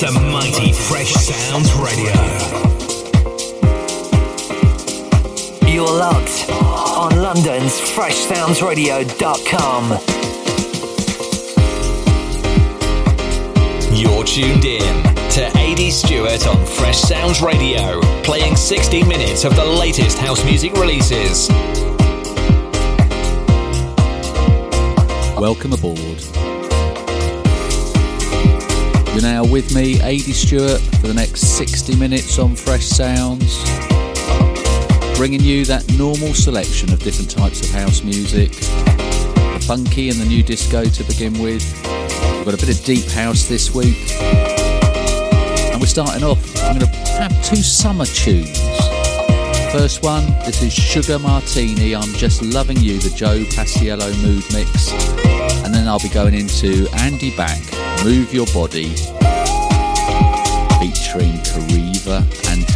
the mighty Fresh Sounds Radio. You're locked on London's FreshSoundsRadio.com. You're tuned in to AD Stewart on Fresh Sounds Radio, playing 60 minutes of the latest house music releases. Welcome aboard. You're now with me, AD Stewart, for the next 60 minutes on Fresh Sounds, bringing you that normal selection of different types of house music, the funky and the new disco to begin with. We've got a bit of deep house this week, and we're starting off. I'm going to have two summer tunes. First one, this is Sugar Martini, I'm Just Loving You, the Joe Paciello mood mix. And then I'll be going into Andy Back, Move Your Body, featuring Kariva and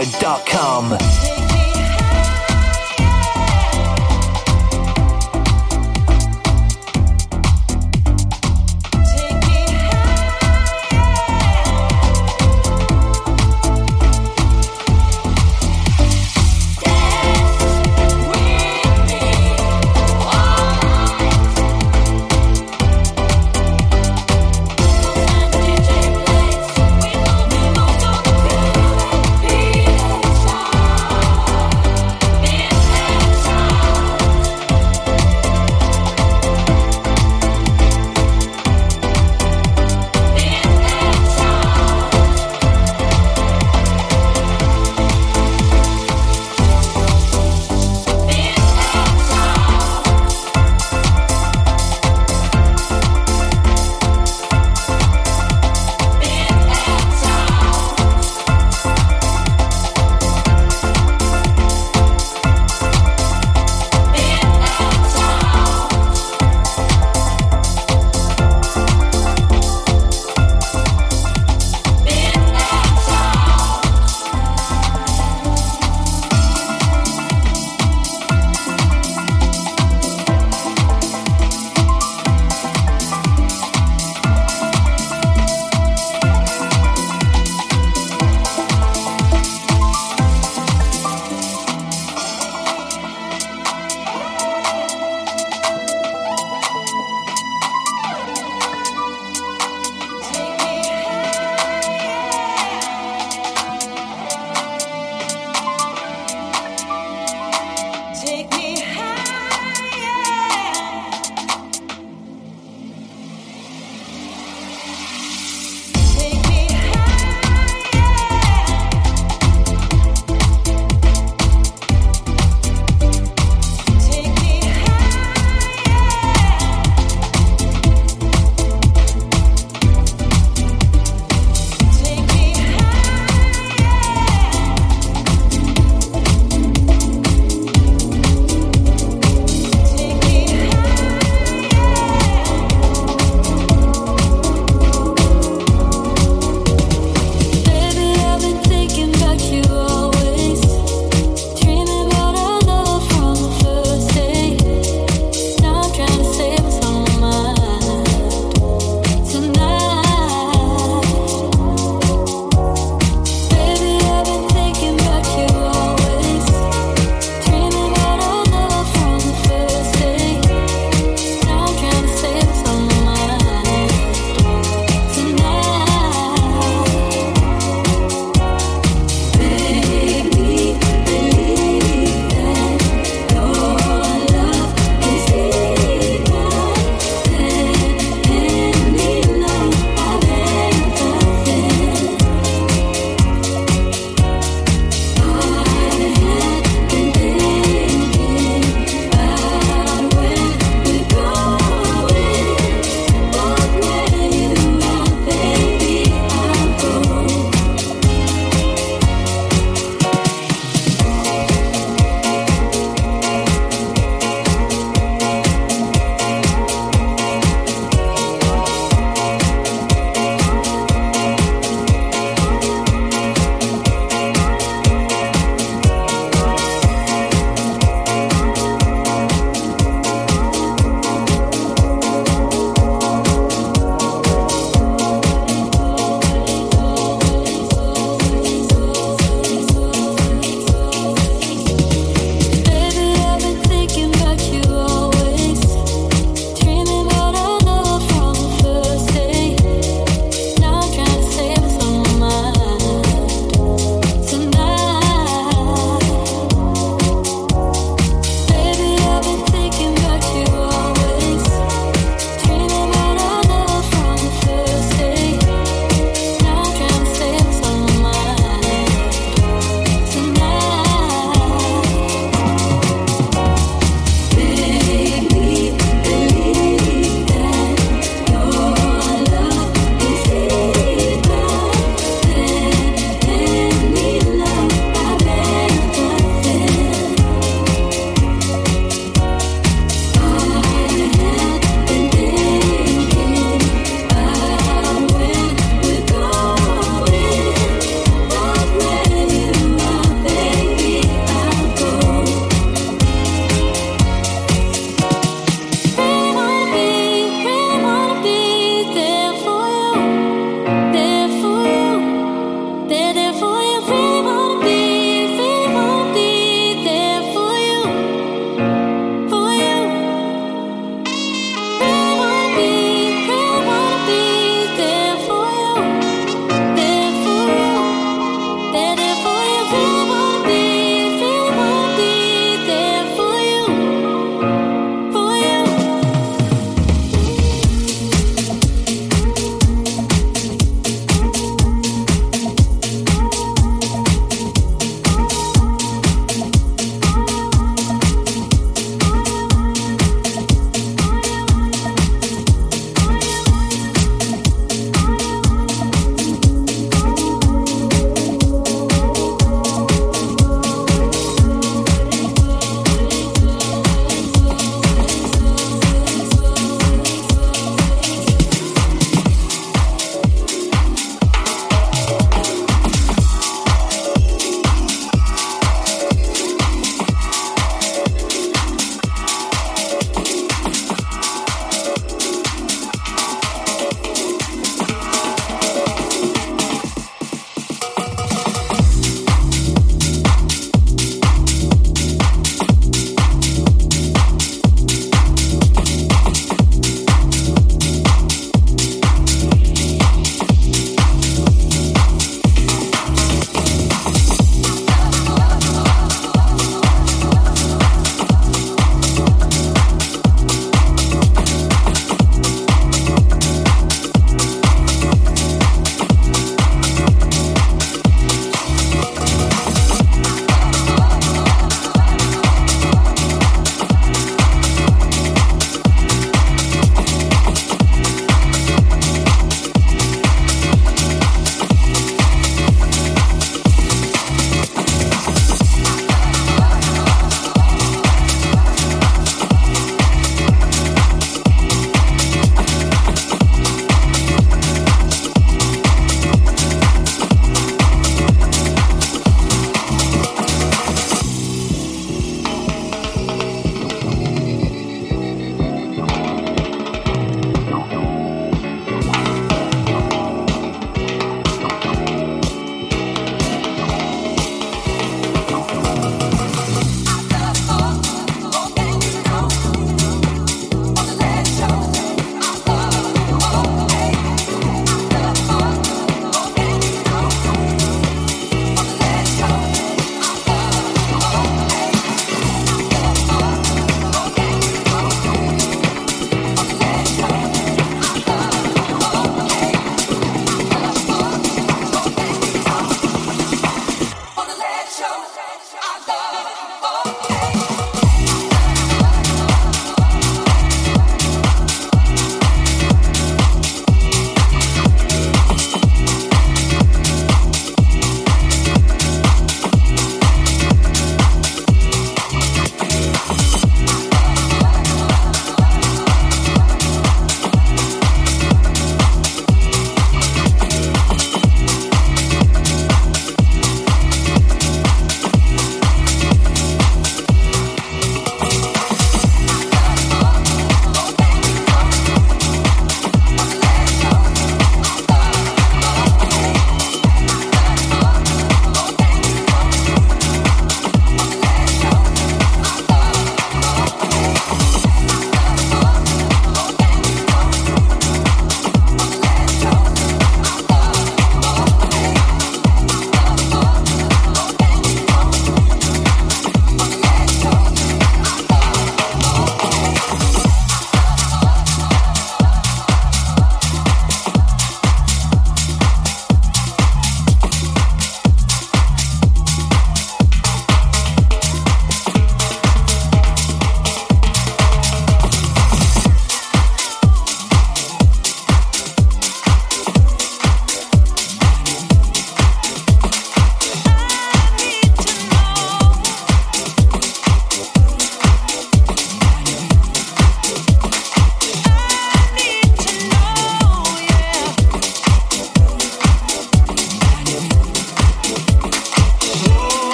FreshSoundsRadio.com.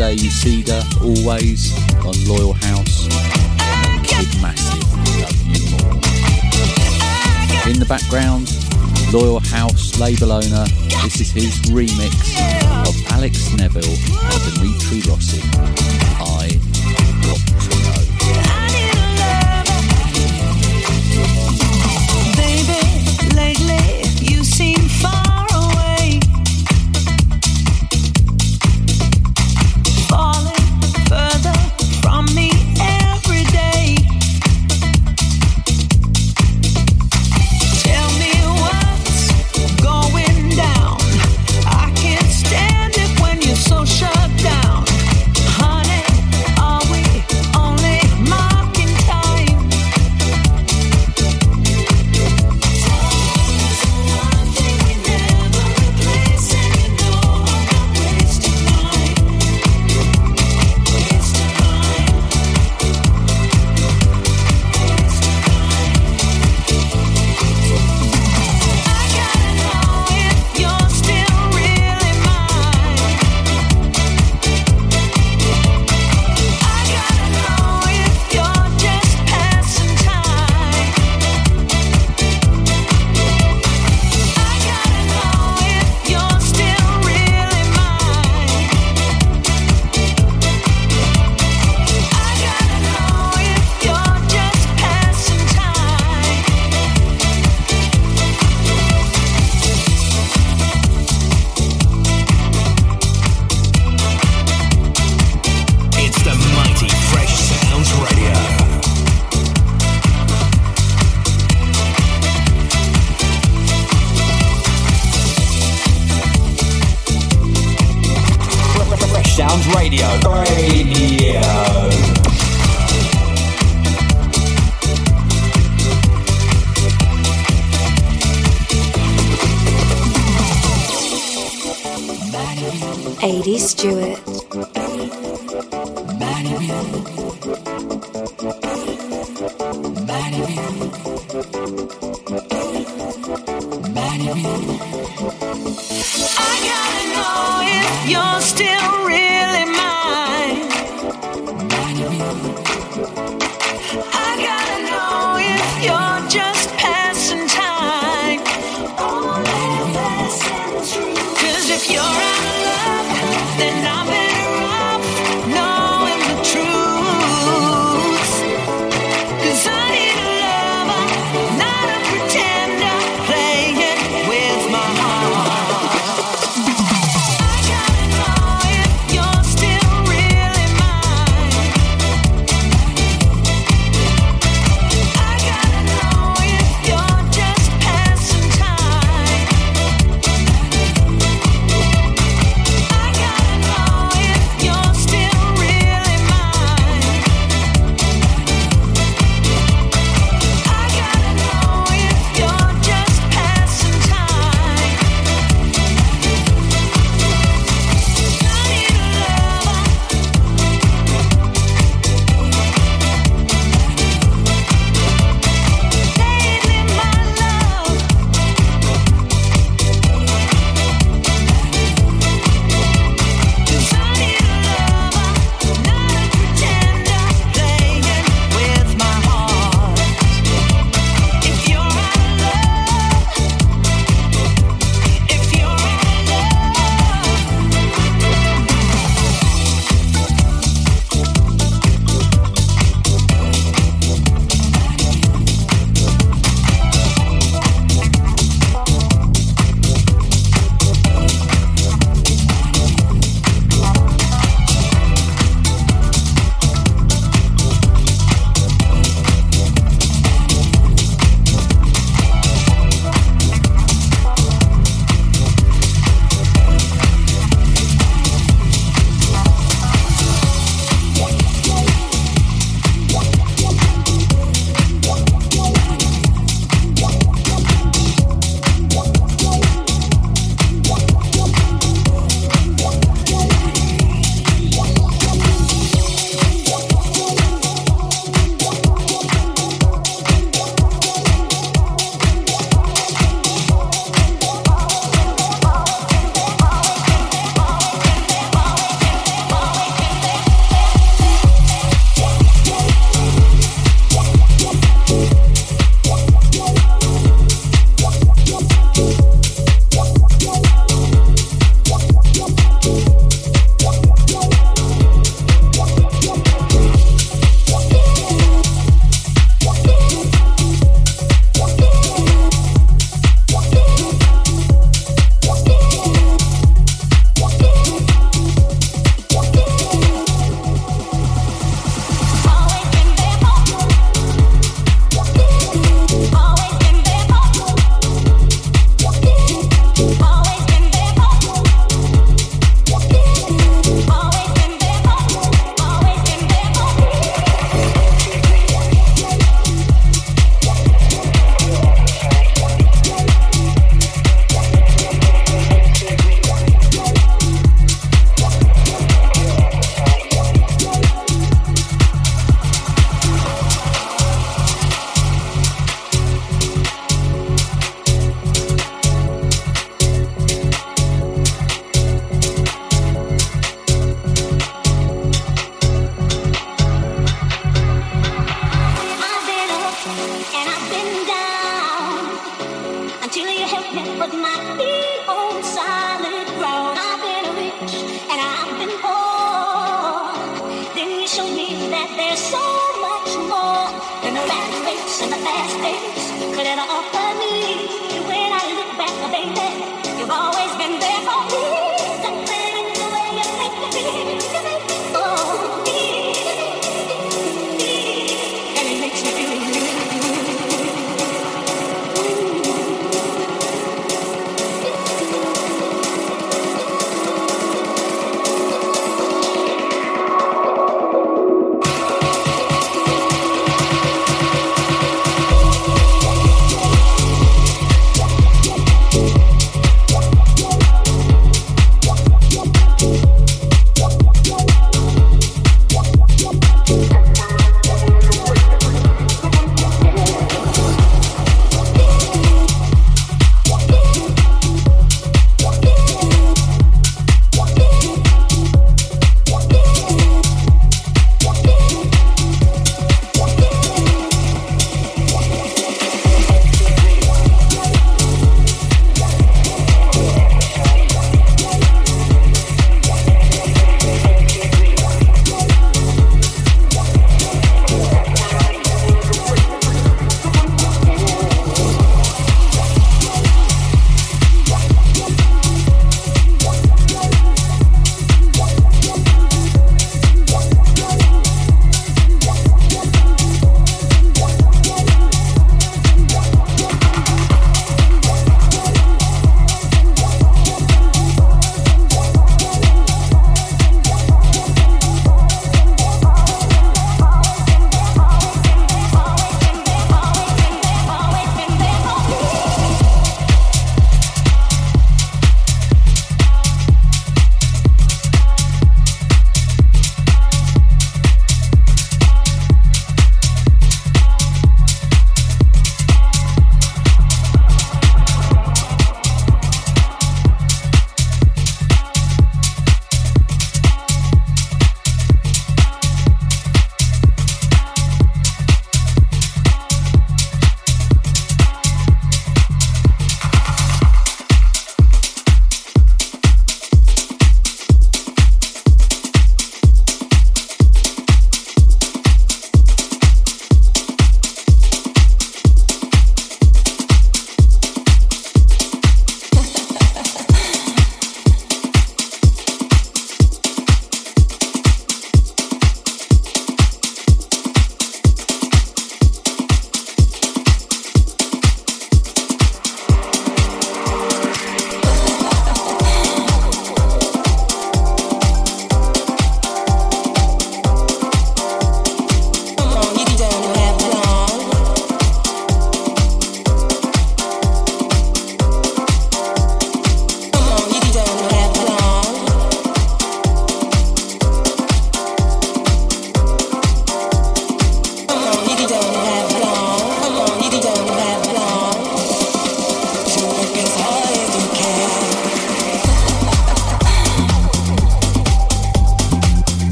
Jose Uceda, always on Loyal House. Kid Massive, Love You More. In the background, Loyal House label owner, this is his remix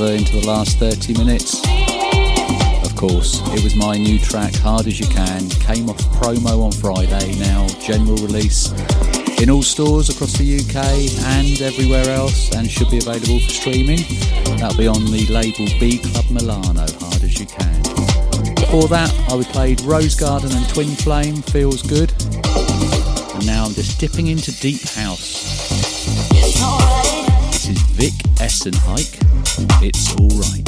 over into the last 30 minutes. Of course, it was my new track, Hard As You Can, came off promo on Friday, now general release in all stores across the UK and everywhere else, and should be available for streaming. That'll be on the label B Club Milano, Hard As You Can. Before that, I played Rose Garden and Twin Flame, Feels Good. And now I'm just dipping into Deep House. This is Vic Essenhike. It's alright.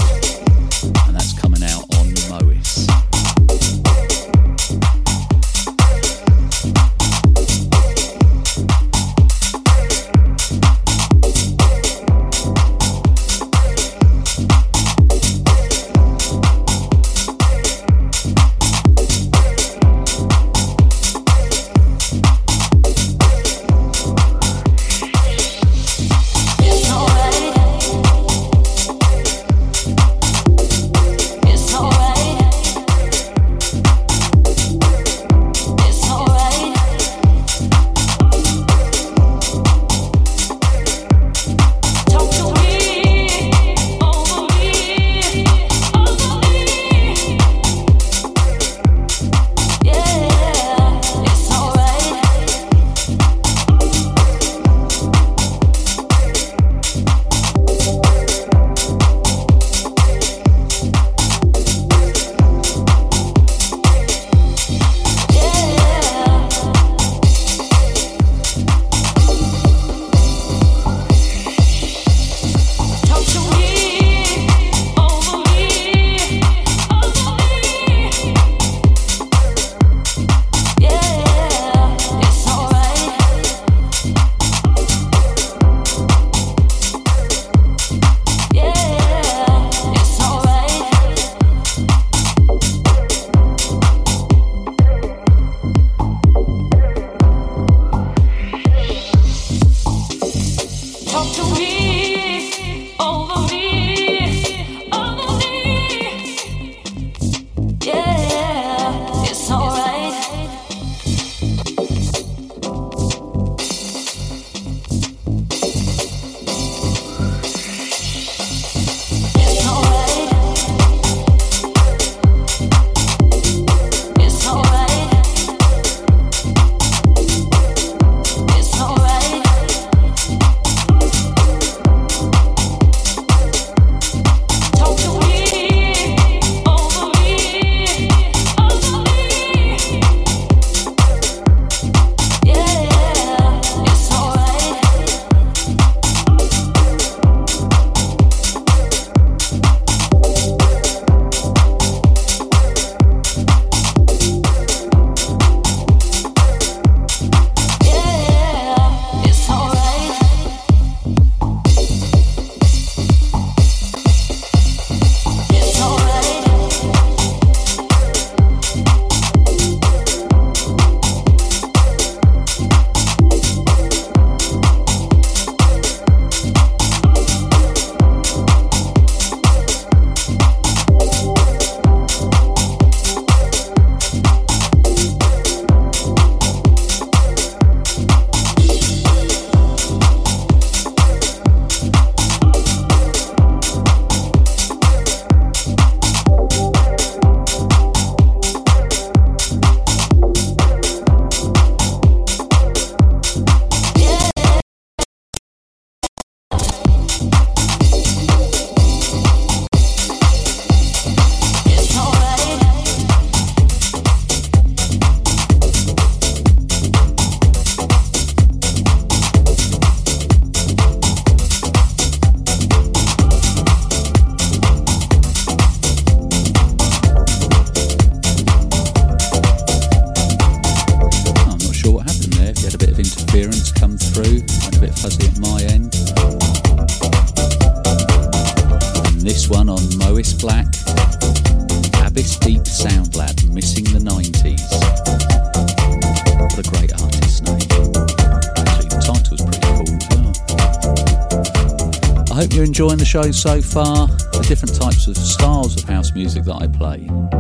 Show so far, the different types of styles of house music that I play.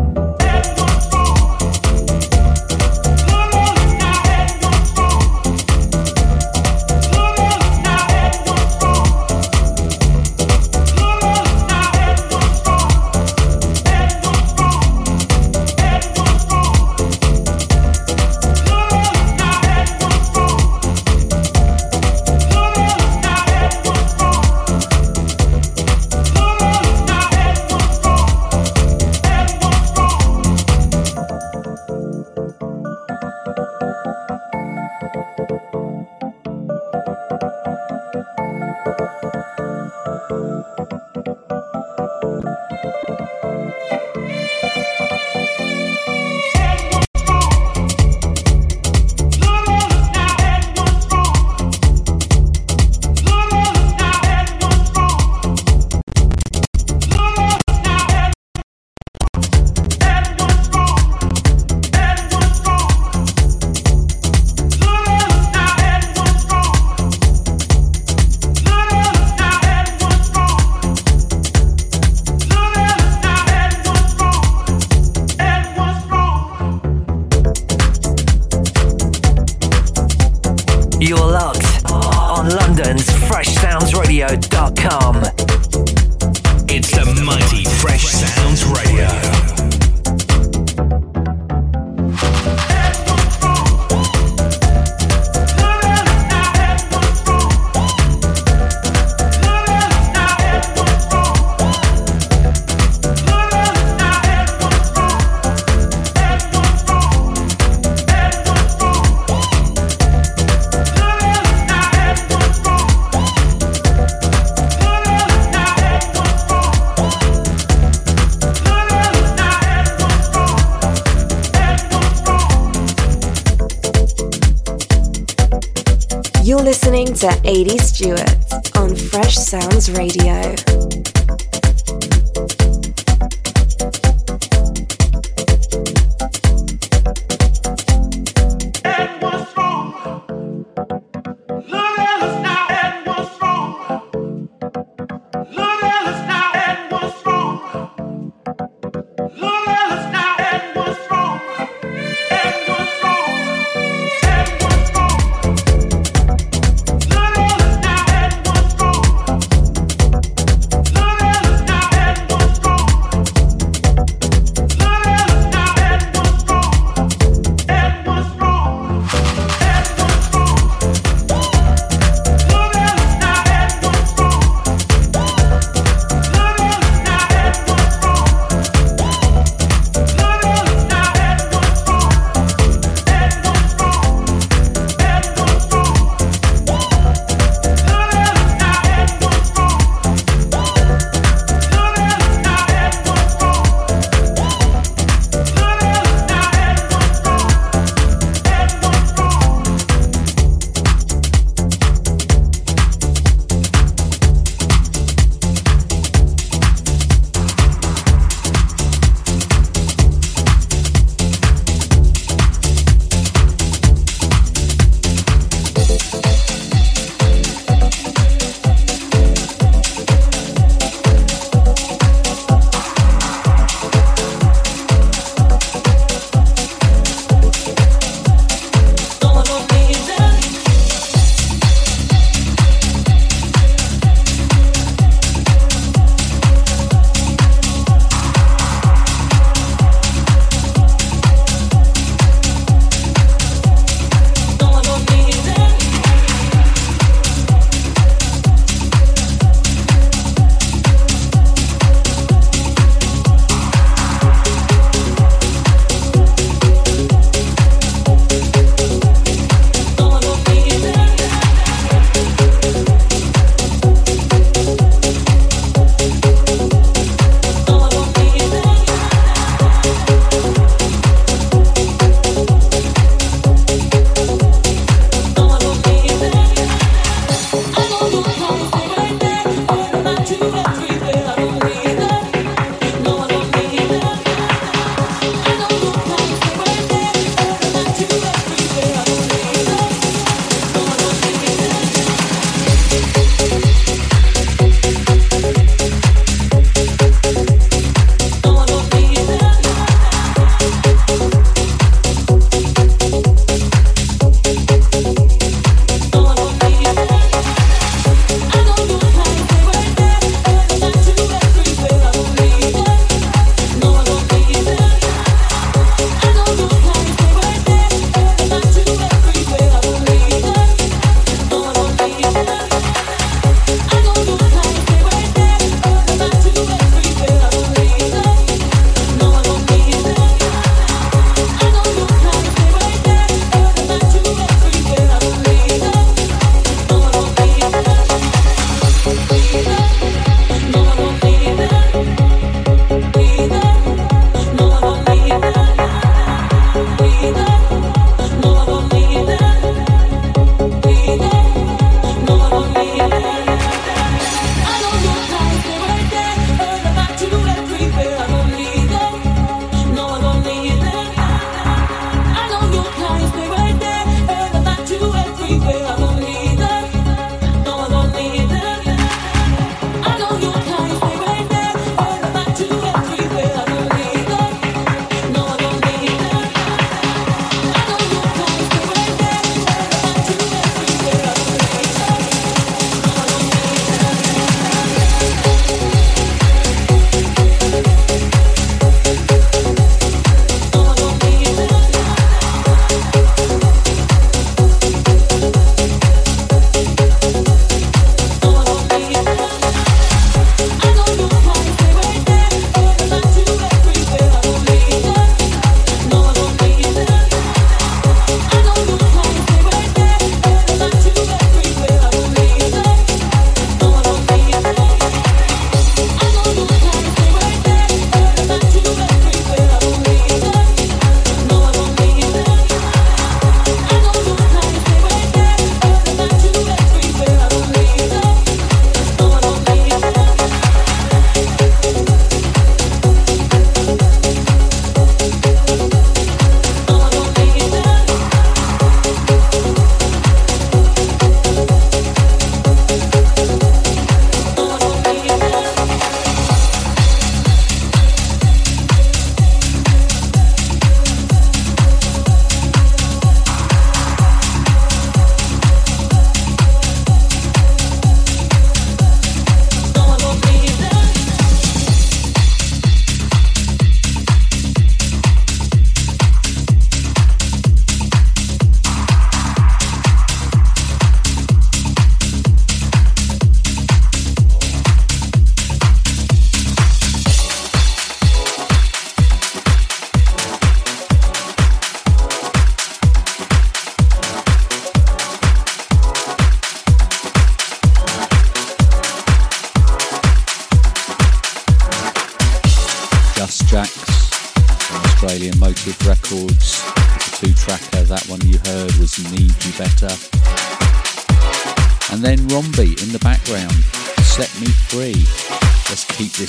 To 80 Stewart on Fresh Sounds Radio.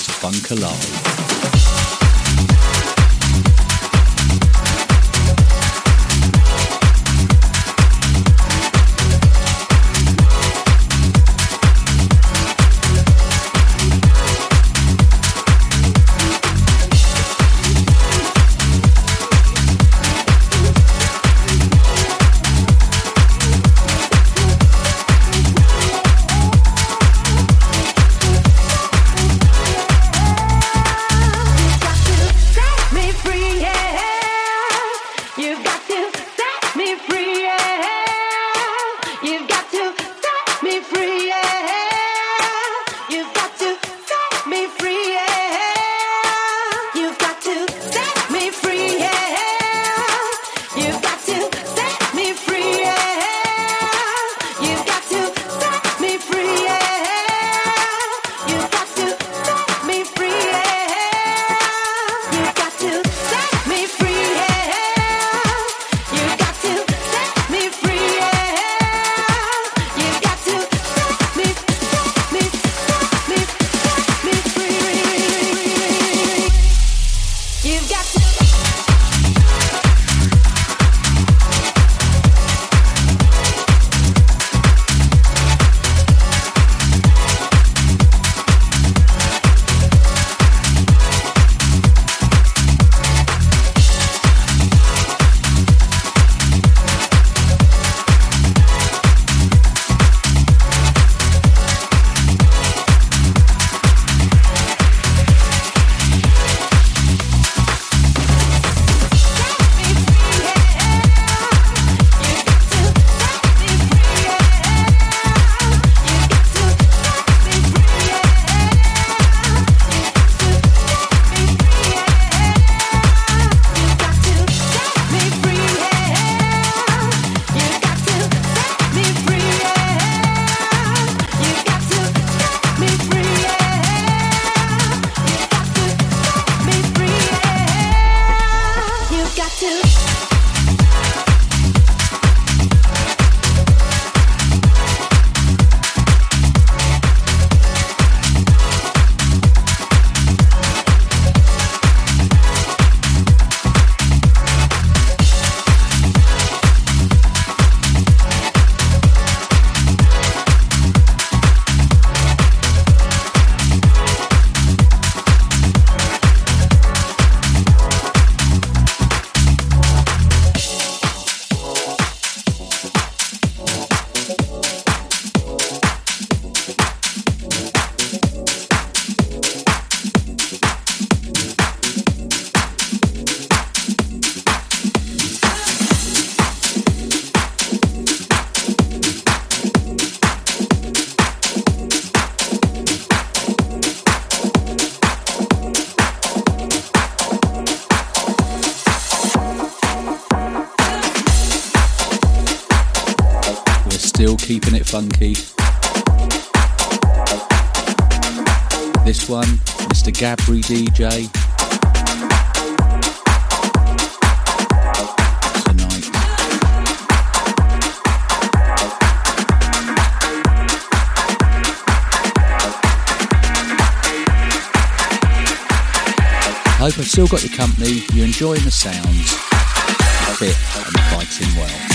Funk alive. Funky. This one, Mr. Gabri DJ. Hope I've still got your company, you're enjoying the sounds, fit and fighting well.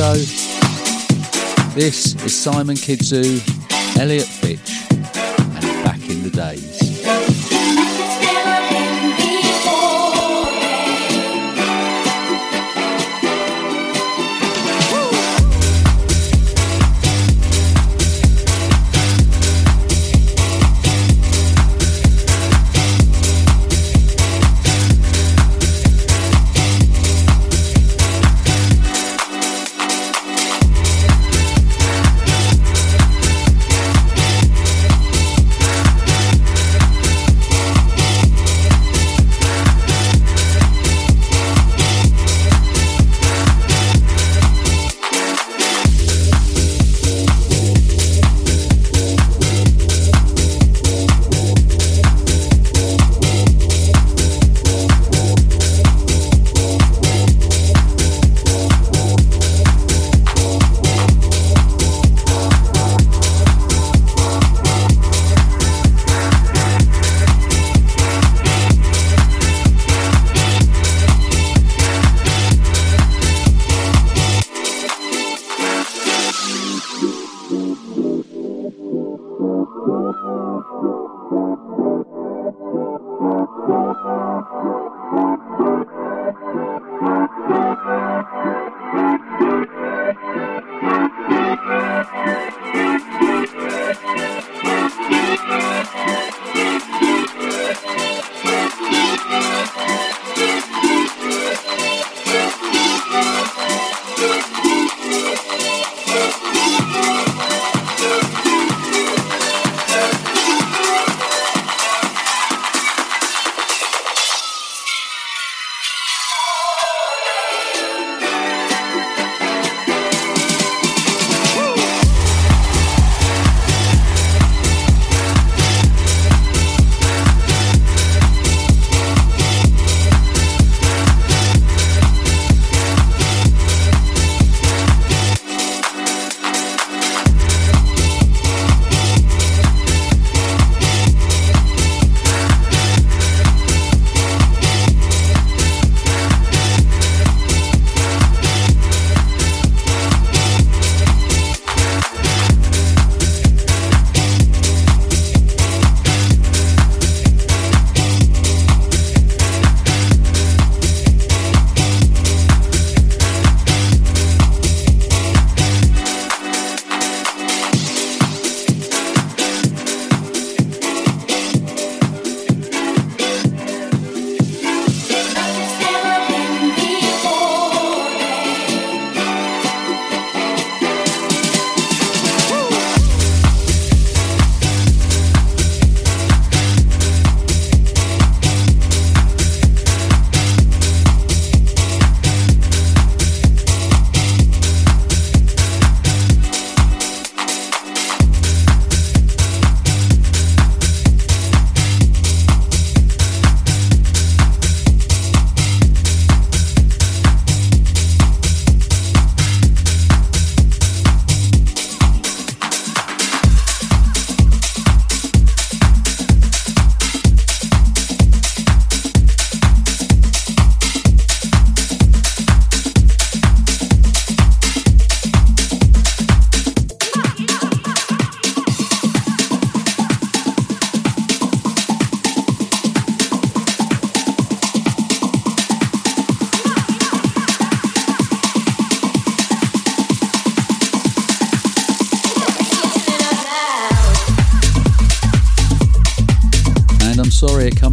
Show. This is Simon Kidzu, Elliot Fitch, and Back in the Days.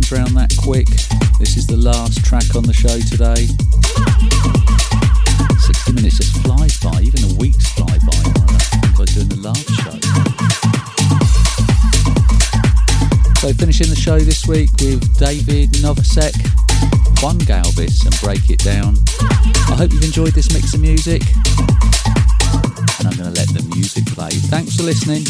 Comes around that quick. This is the last track on the show today. 60 minutes just flies by, even a week's fly by. I think I was doing the last show. So finishing the show this week with David Novosek, Juan Galvis and Break It Down. I hope you've enjoyed this mix of music and I'm going to let the music play. Thanks for listening.